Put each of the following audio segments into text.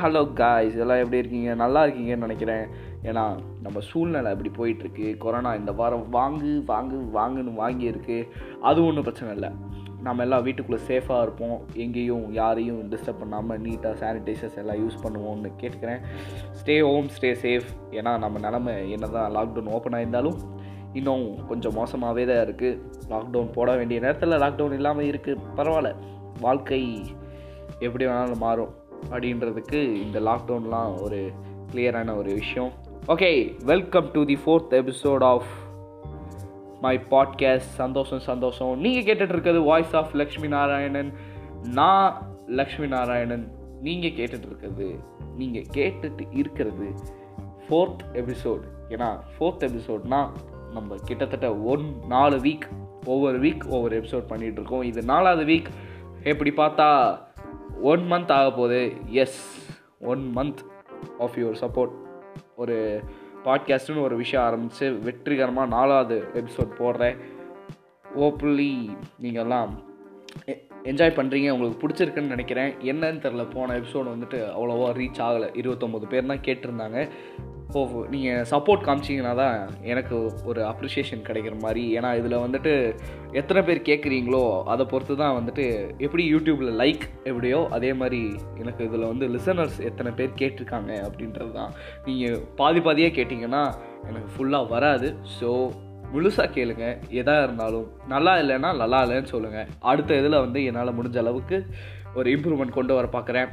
Hello guys எல்லாம் எப்படி இருக்கீங்க? நல்லா இருக்கீங்கன்னு நினைக்கிறேன். ஏன்னா நம்ம சூழ்நிலை அப்படி போயிட்டுருக்கு. கொரோனா இந்த வாரம் வாங்கு வாங்கு வாங்குன்னு வாங்கியிருக்கு. அது ஒன்றும் பிரச்சனை இல்லை. நம்ம எல்லாம் வீட்டுக்குள்ளே சேஃபாக இருப்போம். எங்கேயும் யாரையும் டிஸ்டர்ப் பண்ணாமல் நீட்டாக சானிடைசர்ஸ் எல்லாம் யூஸ் பண்ணுவோம்னு கேட்டுக்கிறேன். ஸ்டே ஹோம் ஸ்டே சேஃப் ஏன்னா நம்ம நிலமை என்ன தான் லாக்டவுன் ஓப்பன் ஆயிருந்தாலும் இன்னும் கொஞ்சம் மோசமாகவே தான் இருக்குது லாக்டவுன் போட வேண்டிய நேரத்தில் லாக்டவுன் இல்லாமல் இருக்குது பரவாயில்ல. வாழ்க்கை எப்படி வேணாலும் மாறும். அப்படின்றதுக்கு இந்த லாக்டவுன்லாம் ஒரு கிளியரான ஒரு விஷயம். Okay welcome to the fourth episode of my podcast சந்தோஷம் சந்தோஷம். நீங்கள் கேட்டுட்டு இருக்கிறது வாய்ஸ் ஆஃப் லக்ஷ்மி நாராயணன் நான் லக்ஷ்மி நாராயணன் நீங்கள் கேட்டுட்டு இருக்கிறது நீங்கள் கேட்டுட்டு இருக்கிறது ஃபோர்த் எபிசோட் ஏன்னா ஃபோர்த் எபிசோட்னா நம்ம கிட்டத்தட்ட ஒன் நாலு வீக் ஒவ்வொரு வீக் ஒவ்வொரு எபிசோட் பண்ணிகிட்ருக்கோம் இது நாலாவது வீக் எப்படி பார்த்தா ஒன் மந்த் ஆக போகுது. Yes one month of your support ஒரு பாட்காஸ்ட்டுன்னு ஒரு விஷயம் ஆரம்பித்து வெற்றிகரமாக நாலாவது எபிசோட் போடுறேன். ஓப்ஃபுல்லி நீங்கள்லாம் என்ஜாய் பண்ணுறீங்க உங்களுக்கு பிடிச்சிருக்குன்னு நினைக்கிறேன். என்னன்னு தெரில போன எபிசோடு வந்துட்டு அவ்வளோவா ரீச் ஆகலை. இருபத்தொம்போது பேர் தான் கேட்டிருந்தாங்க. ஓ நீங்கள் சப்போர்ட் காமிச்சிங்கன்னா தான் எனக்கு ஒரு அப்ரிஷியேஷன் கிடைக்கிற மாதிரி. ஏன்னா இதில் வந்துட்டு எத்தனை பேர் கேட்குறீங்களோ அதை பொறுத்து தான் வந்துட்டு எப்படி யூடியூப்பில் லைக் எப்படியோ அதே மாதிரி எனக்கு இதில் வந்து லிசனர்ஸ் எத்தனை பேர் கேட்டிருக்காங்க அப்படின்றது தான். நீங்கள் பாதி பாதியாக கேட்டிங்கன்னா எனக்கு ஃபுல்லாக வராது. ஸோ முழுசாக கேளுங்க. எதாக இருந்தாலும் நல்லா இல்லைன்னா நல்லா இல்லைன்னு சொல்லுங்கள் அடுத்த இதில் வந்து என்னால் முடிஞ்ச அளவுக்கு ஒரு இம்ப்ரூவ்மெண்ட் கொண்டு வர பார்க்குறேன்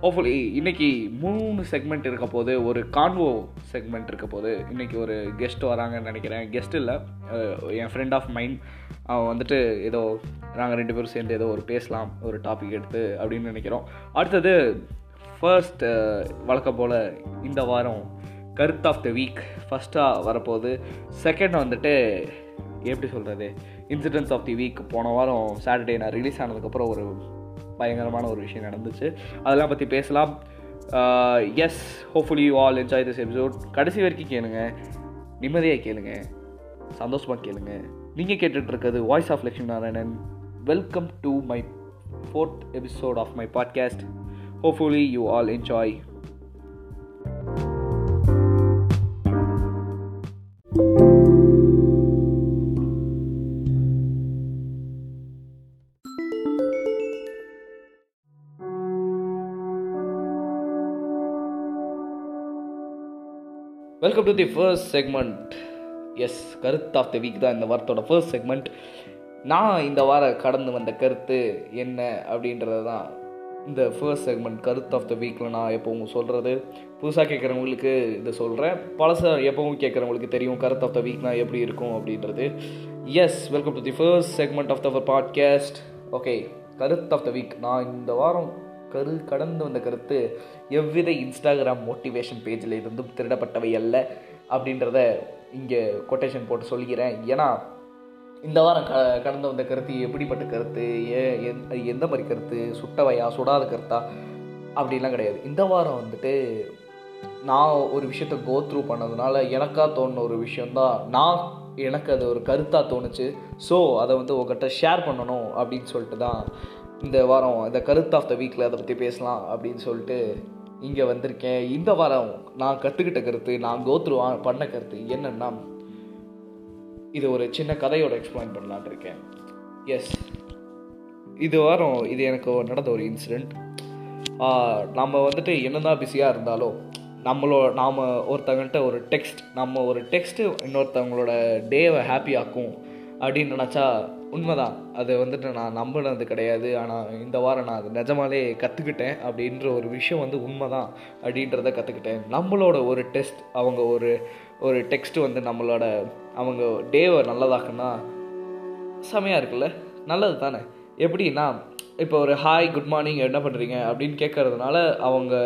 ஹோப்ஃபுல்லி இன்றைக்கி மூணு செக்மெண்ட் இருக்க போது ஒரு கான்வோ செக்மெண்ட் இருக்க போது இன்றைக்கி ஒரு கெஸ்ட் வராங்கன்னு நினைக்கிறேன். கெஸ்ட் இல்லை என் ஃப்ரெண்ட் ஆஃப் மைண்ட் அவன் வந்துட்டு ஏதோ நாங்கள் ரெண்டு பேரும் சேர்ந்து ஏதோ ஒரு பேசலாம் ஒரு டாபிக் எடுத்து அப்படின்னு நினைக்கிறோம். அடுத்தது ஃபர்ஸ்ட் வழக்கம் போல் இந்த வாரம் கருத் ஆஃப் த வீக் ஃபஸ்ட்டாக வரப்போகுது. செகண்ட் வந்துட்டு எப்படி சொல்கிறது இன்சிடென்ட்ஸ் ஆஃப் தி வீக் போன வாரம் சாட்டர்டே நான் ரிலீஸ் ஆனதுக்கப்புறம் ஒரு பயங்கரமான ஒரு விஷயம் நடந்துச்சு. அதெல்லாம் பற்றி பேசலாம். Yes hopefully you all enjoy this episode கடைசி வரைக்கும் கேளுங்க. நிம்மதியாக கேளுங்க. சந்தோஷமாக கேளுங்க. நீங்கள் கேட்டுட்ருக்கிறது voice of Lakshmi Narayanan welcome to my fourth episode of my podcast hopefully you all enjoy welcome to the first segment yes கருத்து ஆஃப் த வீக் தான் இந்த வாரத்தோட ஃபர்ஸ்ட் செக்மெண்ட் நான் இந்த வாரம் கடந்து வந்த கருத்து என்ன அப்படின்றது தான் இந்த ஃபர்ஸ்ட் செக்மெண்ட் கருத்து ஆஃப் த வீக்கில் நான் எப்பவும் சொல்கிறது புதுசாக கேட்குறவங்களுக்கு இதை சொல்கிறேன் பழசாக எப்பவும் கேட்குறவங்களுக்கு தெரியும் கருத்து ஆஃப் த வீக்னா எப்படி இருக்கும் அப்படின்றது. Yes welcome to the first segment of the podcast okay கருத்து ஆஃப் த வீக் நான் இந்த வாரம் கரு கடந்து வந்த கருத்து எவ்வித இன்ஸ்டாகிராம் மோட்டிவேஷன் பேஜில் இருந்தும் திருடப்பட்டவை அல்ல அப்படின்றத இங்கே கொட்டேஷன் போட்டு சொல்லிக்கிறேன் ஏன்னா இந்த வாரம் க கடந்து வந்த கருத்து எப்படிப்பட்ட கருத்து ஏ எந்த மாதிரி கருத்து சுட்டவையா சுடாத கருத்தா அப்படின்லாம் கிடையாது. இந்த வாரம் வந்துட்டு நான் ஒரு விஷயத்த கோ த்ரூ பண்ணதுனால எனக்காக தோணுன ஒரு விஷயந்தான் நான் எனக்கு அது ஒரு கருத்தாக தோணுச்சு. ஸோ அதை வந்து உங்கள்கிட்ட ஷேர் பண்ணணும் அப்படின்னு சொல்லிட்டு தான் இந்த வாரம் இந்த கருத்து ஆஃப் த வீக்கில் அதை பற்றி பேசலாம் அப்படின்னு சொல்லிட்டு இங்கே வந்திருக்கேன். இந்த வாரம் நான் கற்றுக்கிட்ட கருத்து நான் கோத்ரு பண்ண கருத்து என்னென்னா இது ஒரு சின்ன கதையோட எக்ஸ்பிளைன் பண்ணலான் இருக்கேன். எஸ் இது வாரம் இது எனக்கு நடந்த ஒரு இன்சிடெண்ட் நம்ம வந்துட்டு என்னதான் பிஸியாக இருந்தாலும் நம்மளோ நாம் ஒருத்தவங்கள்ட்ட ஒரு டெக்ஸ்ட் நம்ம ஒரு டெக்ஸ்ட்டு இன்னொருத்தவங்களோட டேவை ஹாப்பி ஆக்கும் அப்படின்னு நினச்சா உண்மைதான். அது வந்துட்டு நான் நம்பினது கிடையாது. ஆனால் இந்த வாரம் நான் அது நிஜமாலே கற்றுக்கிட்டேன் அப்படின்ற ஒரு விஷயம் வந்து உண்மை தான் அப்படின்றத கற்றுக்கிட்டேன் நம்மளோட ஒரு டெஸ்ட் அவங்க ஒரு ஒரு டெக்ஸ்ட் வந்து நம்மளோட அவங்க டேவை நல்லதாக்குன்னா செமையாக இருக்குல்ல? நல்லது தானே? எப்படின்னா இப்போ ஒரு ஹாய் குட் மார்னிங் என்ன பண்ணுறீங்க அப்படின்னு கேட்கறதுனால அவங்க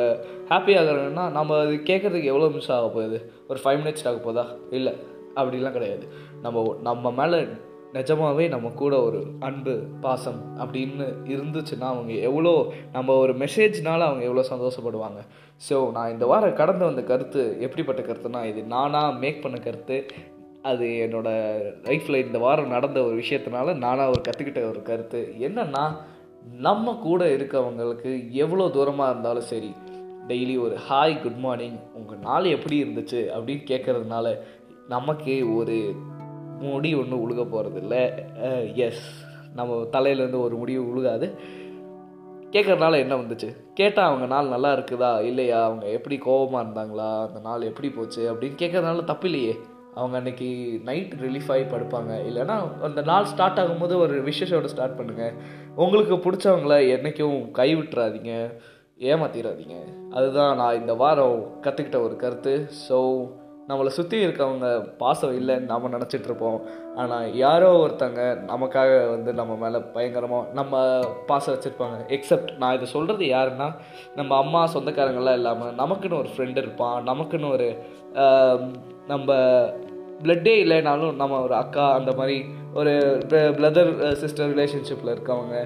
ஹாப்பி ஆகிறாங்கன்னா நம்ம அது கேட்குறதுக்கு எவ்வளோ மிஸ் ஆக போகுது? ஒரு ஃபைவ் மினிட்ஸ் ஆக போதா? இல்லை. அப்படிலாம் கிடையாது. நம்ம நம்ம மேலே நிஜமாகவே நம்ம கூட ஒரு அன்பு பாசம் அப்படின்னு இருந்துச்சுன்னா அவங்க எவ்வளோ நம்ம ஒரு மெசேஜ்னால அவங்க எவ்வளோ சந்தோஷப்படுவாங்க. ஸோ நான் இந்த வாரம் கடந்து வந்த கருத்து எப்படிப்பட்ட கருத்துனா இது நானாக மேக் பண்ண கருத்து. அது என்னோடய லைஃப்பில் இந்த வாரம் நடந்த ஒரு விஷயத்தினால நானாக ஒரு கற்றுக்கிட்ட ஒரு கருத்து. என்னென்னா நம்ம கூட இருக்கவங்களுக்கு எவ்வளோ தூரமாக இருந்தாலும் சரி டெய்லி ஒரு ஹாய் குட் மார்னிங் உங்கள் நாள் எப்படி இருந்துச்சு அப்படின்னு கேட்கறதுனால நமக்கு ஒரு முடி ஒன்றும் உழுக போகிறதில்ல எஸ் நம்ம தலையிலேருந்து ஒரு முடிவு உழுகாது. கேட்குறதுனால என்ன வந்துச்சு? கேட்டால் அவங்க நாள் நல்லா இருக்குதா? இல்லையா? அவங்க எப்படி கோபமாக இருந்தாங்களா? அந்த நாள் எப்படி போச்சு? அப்படின்னு கேட்கறதுனால தப்பு இல்லையே. அவங்க அன்னைக்கு நைட் ரிலீஃப் ஆகி படுப்பாங்க. இல்லைன்னா அந்த நாள் ஸ்டார்ட் ஆகும்போது ஒரு விஷஸோட ஸ்டார்ட் பண்ணுங்கள் உங்களுக்கு பிடிச்சவங்கள என்றைக்கும் கைவிட்டுறாதீங்க. ஏமாத்திடாதீங்க அதுதான் நான் இந்த வாரம் கற்றுக்கிட்ட ஒரு கருத்து. ஸோ நம்மளை சுற்றி இருக்கவங்க பாசம் இல்லைன்னு நாம் நினச்சிட்டு இருப்போம். ஆனால் யாரோ ஒருத்தங்க நமக்காக வந்து நம்ம மேலே பயங்கரமாக நம்ம பாசம் வச்சுருப்பாங்க. எக்ஸப்ட் நான் இதை சொல்கிறது யாருன்னா நம்ம அம்மா சொந்தக்காரங்களாம் இல்லாமல் நமக்குன்னு ஒரு ஃப்ரெண்டு இருப்பான். நமக்குன்னு ஒரு நம்ம பிளட்டே இல்லைனாலும் நம்ம ஒரு அக்கா அந்த மாதிரி ஒரு பிரதர் சிஸ்டர் ரிலேஷன்ஷிப்பில் இருக்கவங்க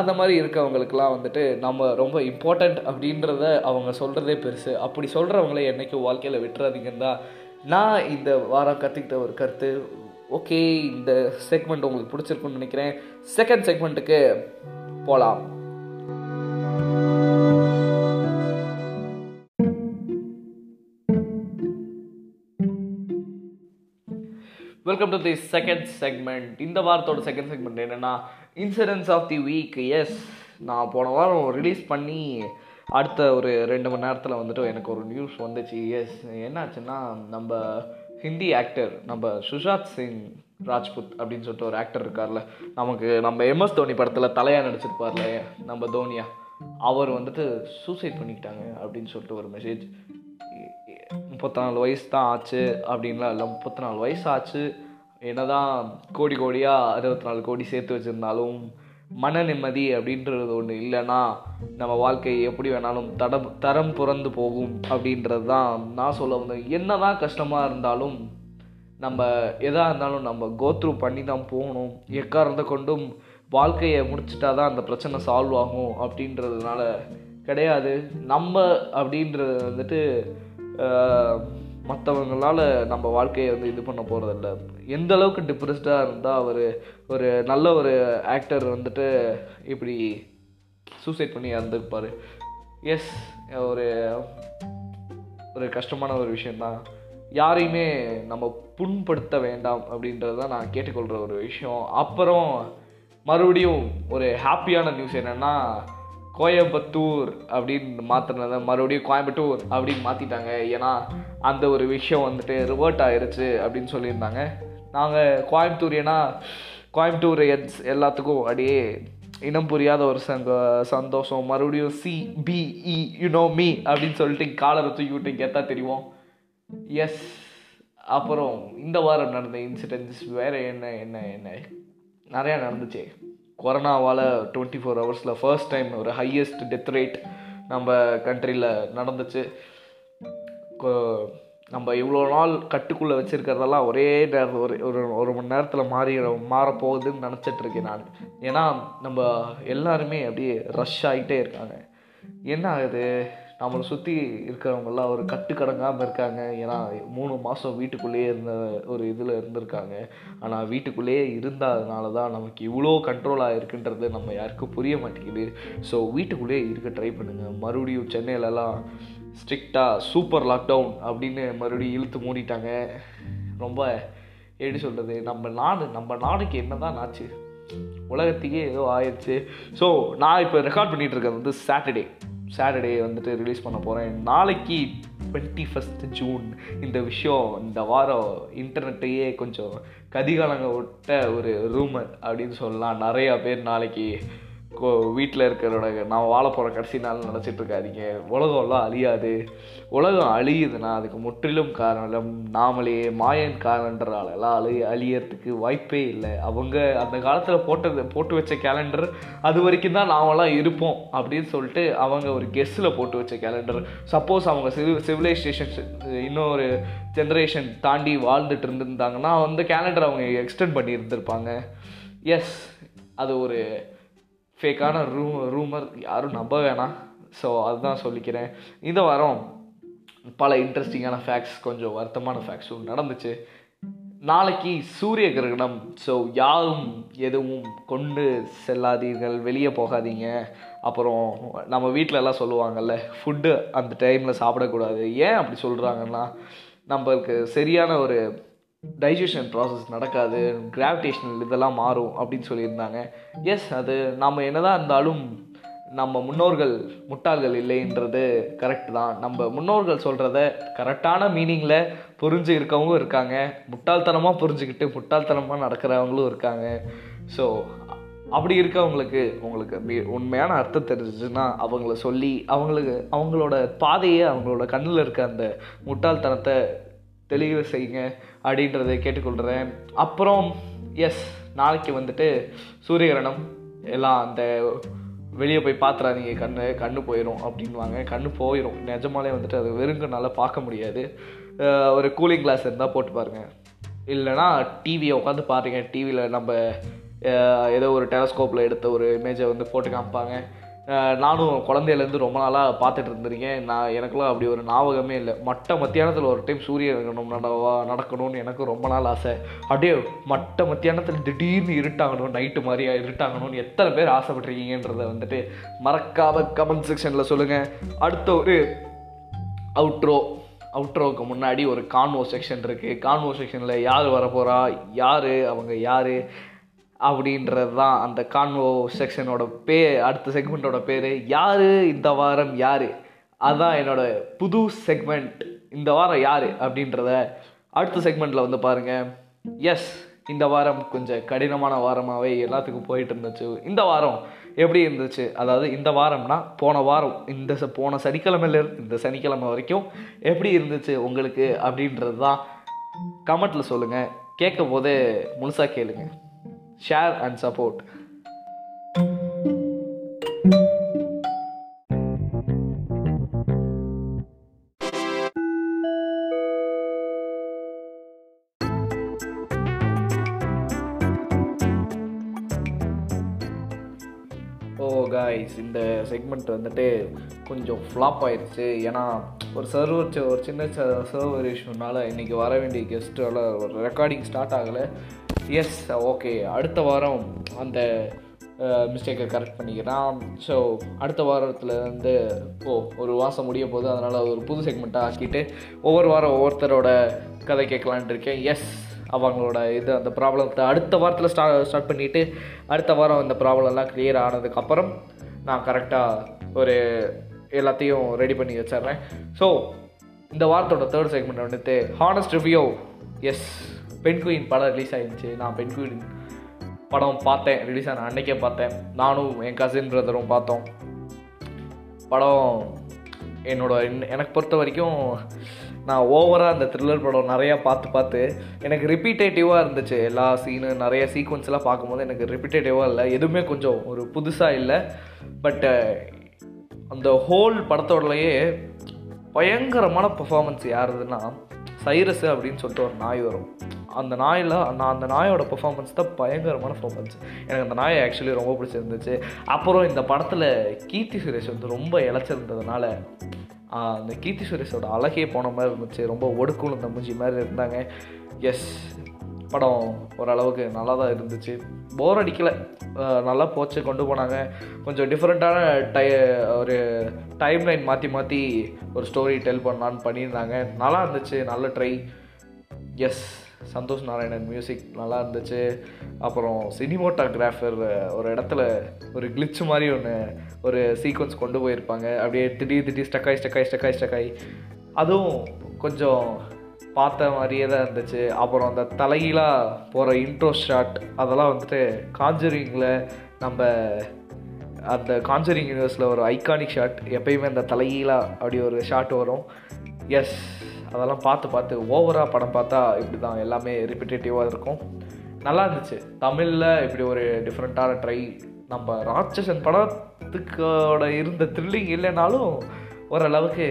அந்த மாதிரி இருக்கவங்களுக்கெல்லாம் வந்துட்டு நம்ம ரொம்ப இம்பார்ட்டண்ட் அப்படின்றத அவங்க சொல்கிறதே பெருசு. அப்படி சொல்கிறவங்கள என்றைக்கும் வாழ்க்கையில் விட்டுறாதீங்கன்னு தான் நான் இந்த வாரம் கற்றுக்கிட்ட ஒரு கருத்து ஓகே இந்த செக்மெண்ட் உங்களுக்கு பிடிச்சிருக்குன்னு நினைக்கிறேன். செகண்ட் செக்மெண்ட்டுக்கு போகலாம் welcome to the second segment இந்த வாரத்தோட செகண்ட் செக்மெண்ட் என்னென்னா insurance of the week yes நான் போன வாரம் ரிலீஸ் பண்ணி அடுத்த ஒரு ரெண்டு மணி நேரத்தில் வந்துட்டு எனக்கு ஒரு நியூஸ் வந்துச்சு. எஸ் என்னாச்சுன்னா நம்ம ஹிந்தி ஆக்டர் நம்ம சுஷாத் சிங் ராஜ்புத் அப்படின்னு சொல்லிட்டு ஒரு ஆக்டர் இருக்கார்ல. நமக்கு நம்ம எம்எஸ் தோனி படத்தில் தலையாக நடிச்சிருப்பார்ல நம்ம தோனியா? அவர் வந்துட்டு சூசைட் பண்ணிக்கிட்டாங்க அப்படின்னு சொல்லிட்டு ஒரு மெசேஜ் முப்பத்தி நாலு வயசு தான் ஆச்சு அப்படின்லாம் இல்லை. முப்பத்தி நாலு வயசு ஆச்சு. என்னதான் கோடி கோடியாக அறுபத்தி நாலு கோடி சேர்த்து வச்சுருந்தாலும் மன நிம்மதி அப்படின்றது ஒன்று இல்லைன்னா நம்ம வாழ்க்கை எப்படி வேணாலும் தடம் தரம் புறந்து போகும் அப்படின்றது தான் நான் சொல்ல வந்தேன். என்ன தான் கஷ்டமாக இருந்தாலும் நம்ம எதாக இருந்தாலும் நம்ம கோத்ரூ பண்ணி தான் போகணும். எக்காரந்த கொண்டும் வாழ்க்கையை முடிச்சிட்டா தான் அந்த பிரச்சனை சால்வ் ஆகும் அப்படின்றதுனால கிடையாது. நம்ம அப்படின்றது வந்துட்டு மற்றவங்களால நம்ம வாழ்க்கையை வந்து இது பண்ண போகிறதில்ல எந்த அளவுக்கு டிப்ரெஸ்டாக இருந்தால் அவர் ஒரு நல்ல ஒரு ஆக்டர் வந்துட்டு இப்படி சூசைட் பண்ணி இறந்துருப்பார். எஸ் ஒரு ஒரு கஷ்டமான ஒரு விஷயந்தான் யாரையுமே நம்ம புண்படுத்த வேண்டாம் அப்படின்றது தான் நான் கேட்டுக்கொள்கிற ஒரு விஷயம். அப்புறம் மறுபடியும் ஒரு ஹாப்பியான நியூஸ் என்னென்னா கோயம்புத்தூர் அப்படின்னு மாற்றினதை மறுபடியும் கோயம்புத்தூர் அப்படின்னு மாற்றிட்டாங்க ஏன்னா அந்த ஒரு விஷயம் வந்துட்டு ரிவர்ட் ஆயிடுச்சு அப்படின்னு சொல்லியிருந்தாங்க. நாங்கள் கோயம்புத்தூர் ஏன்னா கோயம்புத்தூர் எட்ஸ் எல்லாத்துக்கும் அப்படியே இனம் புரியாத ஒரு சங்க சந்தோஷம். மறுபடியும் சிபிஇ யூனோ மீ அப்படின்னு சொல்லிட்டு காலரை தூக்கிவிட்டு கேத்தா தெரியும் எஸ் அப்புறம் இந்த வாரம் நடந்த இன்சிடென்ட்ஸ் வேறு என்ன என்ன என்ன? நிறையா நடந்துச்சு. கொரோனாவால் டுவெண்ட்டி ஃபோர் ஹவர்ஸில் ஃபர்ஸ்ட் டைம் ஒரு ஹையஸ்ட் டெத் ரேட் நம்ம கண்ட்ரியில் நடந்துச்சு. நம்ம இவ்வளோ நாள் கட்டுக்குள்ளே வச்சுருக்கிறதெல்லாம் ஒரே நேரம் ஒரு ஒரு ஒரு மணி நேரத்தில் மாறி மாறப்போகுதுன்னு நினச்சிட்ருக்கேன் நான். ஏன்னா நம்ம எல்லாருமே அப்படியே ரஷ் ஆகிட்டே இருக்காங்க. என்ன ஆகுது? நம்மளை சுற்றி இருக்கிறவங்கெல்லாம் ஒரு கட்டுக்கடங்காமல் இருக்காங்க. ஏன்னா மூணு மாதம் வீட்டுக்குள்ளேயே இருந்த ஒரு இதில் இருந்திருக்காங்க. ஆனால் வீட்டுக்குள்ளேயே இருந்ததுனால தான் நமக்கு இவ்வளோ கண்ட்ரோல் ஆகிருக்குன்றது நம்ம யாருக்கும் புரிய மாட்டேங்குது. ஸோ வீட்டுக்குள்ளேயே இருக்க ட்ரை பண்ணுங்கள் மறுபடியும் சென்னையிலலாம் ஸ்ட்ரிக்டாக சூப்பர் லாக்டவுன் அப்படின்னு மறுபடியும் இழுத்து மூடிட்டாங்க. ரொம்ப எப்படி சொல்கிறது நம்ம நாடு நம்ம நாடுக்கு என்ன தான் ஆச்சு? உலகத்துக்கே ஏதோ ஆயிடுச்சு ஸோ நான் இப்போ ரெக்கார்ட் பண்ணிகிட்டு இருக்கிறது வந்து சாட்டர்டே சாட்டர்டே வந்துட்டு ரிலீஸ் பண்ண போகிறேன் நாளைக்கு டுவெண்ட்டி ஃபஸ்ட் ஜூன் இந்த விஷயம் இந்த வாரம் இன்டர்நெட்டையே கொஞ்சம் கதிகாலங்க விட்ட ஒரு ரூமர் அப்படின்னு சொல்லலாம். நிறையா பேர் நாளைக்கு வீட்டில் இருக்கிறோட நான் வாழ போகிற கடைசி நாள் நினச்சிட்டு இருக்காதிங்க. உலகம்லாம் அழியாது. உலகம் அழியுதுன்னா அதுக்கு முற்றிலும் காரணம் நாமளே மாயன் காலண்டராலெல்லாம் அழி அழியறதுக்கு வாய்ப்பே இல்லை. அவங்க அந்த காலத்தில் போட்டது போட்டு வச்ச கேலண்டர் அது வரைக்கும் தான் நாமெல்லாம் இருப்போம் அப்படின்னு சொல்லிட்டு அவங்க ஒரு கெஸ்ஸில் போட்டு வச்ச கேலண்டர் சப்போஸ் அவங்க சிவி சிவிலைசேஷன் இன்னொரு ஜென்ரேஷன் தாண்டி வாழ்ந்துட்டு இருந்திருந்தாங்கன்னா அந்த கேலண்டர் அவங்க எக்ஸ்டெண்ட் பண்ணி இருந்திருப்பாங்க எஸ் அது ஒரு ஃபேக்கான ரூ ரூமர் யாரும் நம்ப வேணாம். ஸோ அதுதான் சொல்லிக்கிறேன். இந்த வாரம் பல இன்ட்ரெஸ்டிங்கான ஃபேக்ட்ஸ் கொஞ்சம் வருத்தமான ஃபேக்ட்ஸும் நடந்துச்சு. நாளைக்கு சூரிய கிரகணம். ஸோ யாரும் எதுவும் கொண்டு செல்லாதீர்கள் வெளியே போகாதீங்க. அப்புறம் நம்ம வீட்டிலலாம் சொல்லுவாங்கள்ல சொல்லுவாங்கல்ல ஃபுட்டு அந்த டைமில் சாப்பிடக்கூடாது. ஏன் அப்படி சொல்கிறாங்கன்னா நம்மளுக்கு சரியான ஒரு டைஜஷன் ப்ராசஸ் நடக்காது கிராவிடேஷனல் இதெல்லாம் மாறும் அப்படின்னு சொல்லியிருந்தாங்க. எஸ் அது நம்ம என்னதான் இருந்தாலும் நம்ம முன்னோர்கள் முட்டாள்கள் இல்லைன்றது கரெக்ட் தான். நம்ம முன்னோர்கள் சொல்கிறத கரெக்டான மீனிங்கில் புரிஞ்சு இருக்கவங்களும் இருக்காங்க. முட்டாள்தனமாக புரிஞ்சுக்கிட்டு முட்டாள்தனமாக நடக்கிறவங்களும் இருக்காங்க. ஸோ அப்படி இருக்கவங்களுக்கு உங்களுக்கு உண்மையான அர்த்தம் தெரிஞ்சிச்சுன்னா அவங்கள சொல்லி அவங்களுக்கு அவங்களோட பாதையை அவங்களோட கண்ணில் இருக்க அந்த முட்டாள்தனத்தை தெளிவு செய்யுங்க அப்படின்றத கேட்டுக்கொள்கிறேன் அப்புறம் எஸ் நாளைக்கு வந்துட்டு சூரியகிரணம் எல்லாம் அந்த வெளியே போய் பார்த்துறாதீங்க கண்ணு கண்ணு போயிடும் அப்படின்வாங்க கண்ணு போயிடும் நிஜமாலே வந்துட்டு அது வெறுங்கனால பார்க்க முடியாது. ஒரு கூலிங் கிளாஸ் இருந்தால் போட்டு பாருங்கள் இல்லைன்னா டிவியை உட்காந்து பாருங்க. டிவியில் நம்ம ஏதோ ஒரு டெலஸ்கோப்பில் எடுத்த ஒரு இமேஜை வந்து போட்டு காமிப்பாங்க. நானும் குழந்தையிலேருந்து ரொம்ப நாளாக பார்த்துட்டு இருந்திருக்கேன். நான் எனக்குலாம் அப்படி ஒரு ஞாபகமே இல்லை. மட்ட மத்தியானத்தில் ஒரு டைம் சூரிய கிரகணம் நடவா நடக்கணும்னு எனக்கு ரொம்ப நாள் ஆசை. அப்படியே மட்ட மத்தியானத்தில் திடீர்னு இருட்டாகணும் நைட்டு மாதிரி இருட்டாகணும்னு எத்தனை பேர் ஆசைப்பட்டிருக்கீங்கன்றதை வந்துட்டு மறக்காம கமெண்ட் செக்ஷனில் சொல்லுங்கள் அடுத்த ஒரு அவுட்ரோ அவுட்ரோவுக்கு முன்னாடி ஒரு கான்வோ செக்ஷன் இருக்குது கான்வோ செக்ஷனில் யார் வரப்போகிறா யார்? அவங்க யார்? அப்படின்றது தான் அந்த கான்வோ செக்ஷனோட பே அடுத்த செக்மெண்ட்டோட பேர். யார்? இந்த வாரம் யார்? அதுதான் என்னோட புது செக்மெண்ட் இந்த வாரம் யார்? அப்படின்றத அடுத்த செக்மெண்ட்டில் வந்து பாருங்கள் எஸ் இந்த வாரம் கொஞ்சம் கடினமான வாரமாகவே எல்லாத்துக்கும் போயிட்டு இருந்துச்சு இந்த வாரம் எப்படி இருந்துச்சு? அதாவது இந்த வாரம்னா போன வாரம் இந்த ச- போன சனிக்கிழமையிலேருந்து இந்த சனிக்கிழமை வரைக்கும் எப்படி இருந்துச்சு உங்களுக்கு அப்படின்றது தான் கமெண்ட்டில் சொல்லுங்கள் கேட்கும் போதே முழுசாக கேளுங்கள் share and support O guys இந்த செக்மெண்ட் வந்துட்டு கொஞ்சம் ஃப்ளாப் ஆயிடுச்சு ஏன்னா ஒரு சர்வர் ஒரு சின்ன சர்வர் இஷ்யூனால இன்றைக்கி வர வேண்டிய கெஸ்ட்டால் ஒரு ரெக்கார்டிங் ஸ்டார்ட் ஆகலை. எஸ் ஓகே அடுத்த வாரம் அந்த மிஸ்டேக்கை கரெக்ட் பண்ணிக்கிறேன். ஸோ அடுத்த வாரத்தில் வந்து ஓ ஒரு மாதம் முடிய போகுது அதனால் ஒரு புது செக்மெண்ட்டாக ஆக்கிட்டு ஒவ்வொரு வாரம் ஒவ்வொருத்தரோட கதை கேட்கலான்ட்டு இருக்கேன். எஸ் அவங்களோட இது அந்த ப்ராப்ளத்தை அடுத்த வாரத்தில் ஸ்டா ஸ்டார்ட் பண்ணிவிட்டு அடுத்த வாரம் அந்த ப்ராப்ளம்லாம் கிளியர் ஆனதுக்கப்புறம் நான் கரெக்டாக ஒரு எல்லாத்தையும் ரெடி பண்ணி வச்சிடுறேன். ஸோ இந்த வாரத்தோட தேர்ட் செக்மெண்ட் வந்துட்டு honest review yes Penguin படம் ரிலீஸ் ஆயிருந்துச்சு. நான் பெண் குயின் படம் பார்த்தேன். ரிலீஸ் ஆன அன்னைக்கே பார்த்தேன். நானும் என் கசின் பிரதரும் பார்த்தோம். படம் என்னோட என்- எனக்கு பொறுத்த வரைக்கும் நான் ஓவராக அந்த த்ரில்லர் படம் நிறையா பார்த்து பார்த்து எனக்கு ரிப்பீட்டேட்டிவாக இருந்துச்சு. எல்லா சீனு நிறைய சீக்வன்ஸ்லாம் பார்க்கும்போது எனக்கு ரிப்பீட்டேட்டிவாக இல்லை. எதுவுமே கொஞ்சம் ஒரு புதுசாக இல்லை. பட்டு அந்த ஹோல் படத்தோடலையே பயங்கரமான பர்ஃபாமன்ஸ் யாருதுன்னா சைரஸ் அப்படின்னு சொல்லிட்டு ஒரு நாய் வரும். அந்த நாயில் நான் அந்த நாயோட பெர்ஃபார்மன்ஸ் தான் பயங்கரமான பெர்ஃபார்மன்ஸ் எனக்கு அந்த நாயை ஆக்சுவலி ரொம்ப பிடிச்சிருந்துச்சு. அப்புறம் இந்த படத்தில் கீர்த்தி சுரேஷ் வந்து ரொம்ப இழைச்சிருந்ததுனால அந்த கீர்த்தி சுரேஷோட அழகே போன மாதிரி இருந்துச்சு. ரொம்ப ஒடுக்கும் இந்த மூஞ்சி மாதிரி இருந்தாங்க. எஸ் படம் ஓரளவுக்கு நல்லா தான் இருந்துச்சு. போர் அடிக்கலை. நல்லா போச்சு கொண்டு போனாங்க. கொஞ்சம் டிஃப்ரெண்ட்டான டை ஒரு டைம் லைன் மாற்றி மாற்றி ஒரு ஸ்டோரி டெல் பண்ணலான்னு பண்ணியிருந்தாங்க. நல்லா இருந்துச்சு நல்ல try yes Santhosh Narayanan music நல்லா இருந்துச்சு. அப்புறம் சினிமோட்டோகிராஃபர் ஒரு இடத்துல ஒரு கிளிச் மாதிரி ஒன்று ஒரு சீக்வன்ஸ் கொண்டு போயிருப்பாங்க. அப்படியே திடீர் திடீர் ஸ்டக்காய் ஸ்டக்காய் ஸ்டக்காய் ஸ்டக்காய் அதுவும் கொஞ்சம் பார்த்த மாதிரியே தான் இருந்துச்சு. அப்புறம் அந்த தலைகீழாக போகிற இன்ட்ரோ ஷாட் அதெல்லாம் வந்துட்டு காஞ்சரிங்கில் நம்ம அந்த காஞ்சரிங் யூனிவர்ஸில் ஒரு ஐகானிக் ஷாட் எப்பயுமே அந்த தலைகீழாக அப்படி ஒரு ஷாட் வரும். எஸ் அதெல்லாம் பார்த்து பார்த்து ஓவராக படம் பார்த்தா இப்படி தான் எல்லாமே ரிப்பிட்டேட்டிவாக இருக்கும். நல்லா இருந்துச்சு. தமிழில் இப்படி ஒரு டிஃப்ரெண்ட்டான ட்ரை நம்ம ராட்சசன் படத்துக்கோட இருந்த த்ரில்லிங் இல்லைனாலும் ஓரளவுக்கு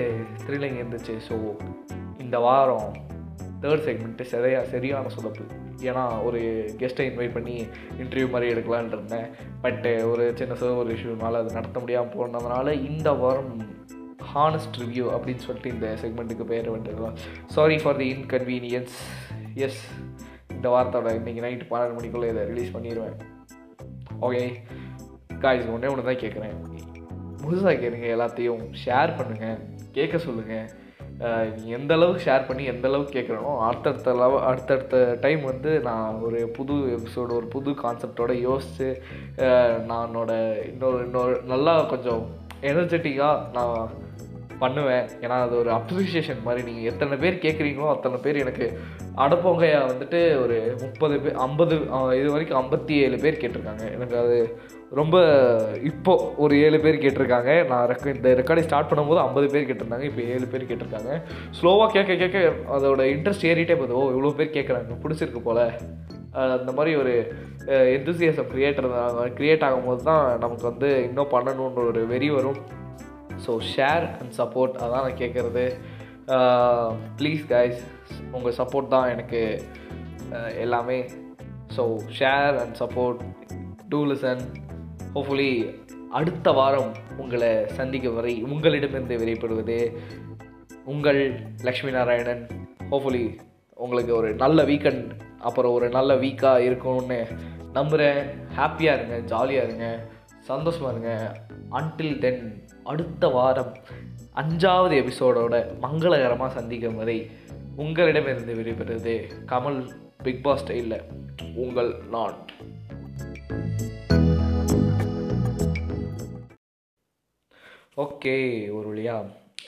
த்ரில்லிங் இருந்துச்சு. ஸோ இந்த வாரம் தேர்ட் செக்மெண்ட்டு சரியா சரியான சொதப்பு. ஏன்னா ஒரு கெஸ்ட்டை இன்வைட் பண்ணி இன்டர்வியூ மாதிரி எடுக்கலான்னு இருந்தேன். பட்டு ஒரு சின்ன சர்வர் இஷ்யூனால அது நடத்த முடியாமல் போனதுனால இந்த வாரம் ஹானஸ்ட் ரிவ்யூ அப்படின்னு சொல்லிட்டு இந்த செக்மெண்ட்டுக்கு பேர் வந்துடலாம் sorry for the inconvenience yes இந்த வாரத்தோட இன்றைக்கி நைட்டு பன்னெண்டு மணிக்குள்ளே இதை ரிலீஸ் பண்ணிடுவேன் ஓகே காய்ஸ் ஒன்றே ஒன்று தான் கேட்குறேன் முழுசாக கேளுங்க எல்லாத்தையும். ஷேர் பண்ணுங்கள் கேட்க சொல்லுங்கள் எந்த அளவுக்கு ஷேர் பண்ணி எந்த அளவுக்கு கேட்குறனோ அடுத்தடுத்த லவ் அடுத்தடுத்த டைம் வந்து நான் ஒரு புது எபிசோடு ஒரு புது கான்செப்டோட யோசித்து நான் என்னோட இன்னொரு இன்னொரு நல்லா கொஞ்சம் எனர்ஜெட்டிக்காக நான் பண்ணுவேன். ஏன்னா அது ஒரு அப்ரிசியேஷன் மாதிரி. நீங்கள் எத்தனை பேர் கேட்குறீங்களோ அத்தனை பேர் எனக்கு அடப்பொங்கையாக வந்துட்டு ஒரு முப்பது பேர் ஐம்பது இது வரைக்கும் ஐம்பத்தி ஏழு பேர் கேட்டிருக்காங்க. எனக்கு அது ரொம்ப இப்போ ஒரு ஏழு பேர் கேட்டிருக்காங்க. நான் ரெக்க இந்த ரெக்கார்டை ஸ்டார்ட் பண்ணும்போது ஐம்பது பேர் கேட்டிருந்தாங்க. இப்போ ஏழு பேர் கேட்டிருக்காங்க. ஸ்லோவாக கேட்க கேட்க அதோட இன்ட்ரெஸ்ட் ஏறிட்டே போகுது. ஓ இவ்வளோ பேர் கேட்குறாங்க. பிடிச்சிருக்கு போல். அந்த மாதிரி ஒரு எந்தூசியசம் க்ரியேட்டர் க்ரியேட் ஆகும்போது தான் நமக்கு வந்து இன்னும் பண்ணணுன்ற ஒரு வெறி வரும். ஸோ ஷேர் அண்ட் சப்போர்ட் அதான் நான் கேட்குறது. ப்ளீஸ் கைஸ் உங்கள் சப்போர்ட் தான் எனக்கு எல்லாமே. So share and support do listen hopefully அடுத்த வாரம் உங்களை சந்திக்க வரை உங்களிடமிருந்து விடைபெறுவது உங்கள் லக்ஷ்மி நாராயணன். ஹோப்ஃபுல்லி உங்களுக்கு ஒரு நல்ல வீக்கெண்ட் அப்புறம் ஒரு நல்ல வீக்காக இருக்கும்னு நம்புகிறேன் ஹாப்பியாக இருங்க ஜாலியாக இருங்க சந்தோஷமாக இருங்க. அன்டில் தென் அடுத்த வாரம் அஞ்சாவது எபிசோடோட மங்களகரமாக சந்திக்கும் வரை உங்களிடமிருந்து விடைபெறுவது கமல் பிக் பாஸ் ஸ்டைலில் உங்கள் நான். ஓகே ஒரு வழியா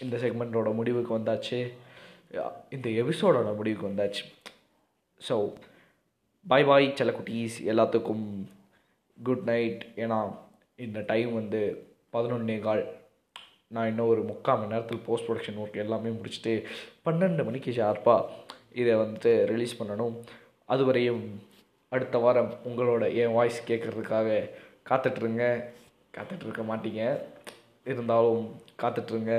இந்த செக்மெண்ட்டோட முடிவுக்கு வந்தாச்சு. இந்த எபிசோடோட முடிவுக்கு வந்தாச்சு. ஸோ பாய் பாய் செல்லக்குட்டீஸ். எல்லாத்துக்கும் குட் நைட் ஏன்னா இந்த டைம் வந்து பதினொன்னே கால். நான் இன்னும் ஒரு முக்கால் மணி நேரத்தில் போஸ்ட் ப்ரொடக்ஷன் ஒர்க் எல்லாமே முடிச்சுட்டு பன்னெண்டு மணிக்கு ஷார்ப்பாக இதை வந்துட்டு ரிலீஸ் பண்ணணும். அதுவரையும் அடுத்த வாரம் உங்களோட என் வாய்ஸ் கேட்குறதுக்காக காத்துட்ருங்க காத்துட்ருக்க மாட்டீங்க. இருந்தாலும் காத்துட்ருங்க.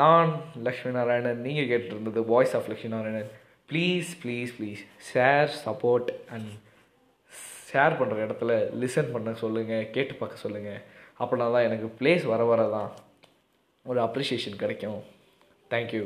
நான் லக்ஷ்மி நாராயணன் நீங்கள் கேட்டுருந்தது voice of Lakshmi Narayanan. Please please please share support and share பண்ணுற இடத்துல லிசன் பண்ண சொல்லுங்கள் கேட்டு பார்க்க சொல்லுங்கள் அப்படின்னா தான் எனக்கு ப்ளேஸ் வர வர தான் ஒரு அப்ரிஷியேஷன் கிடைக்கும். தேங்க்யூ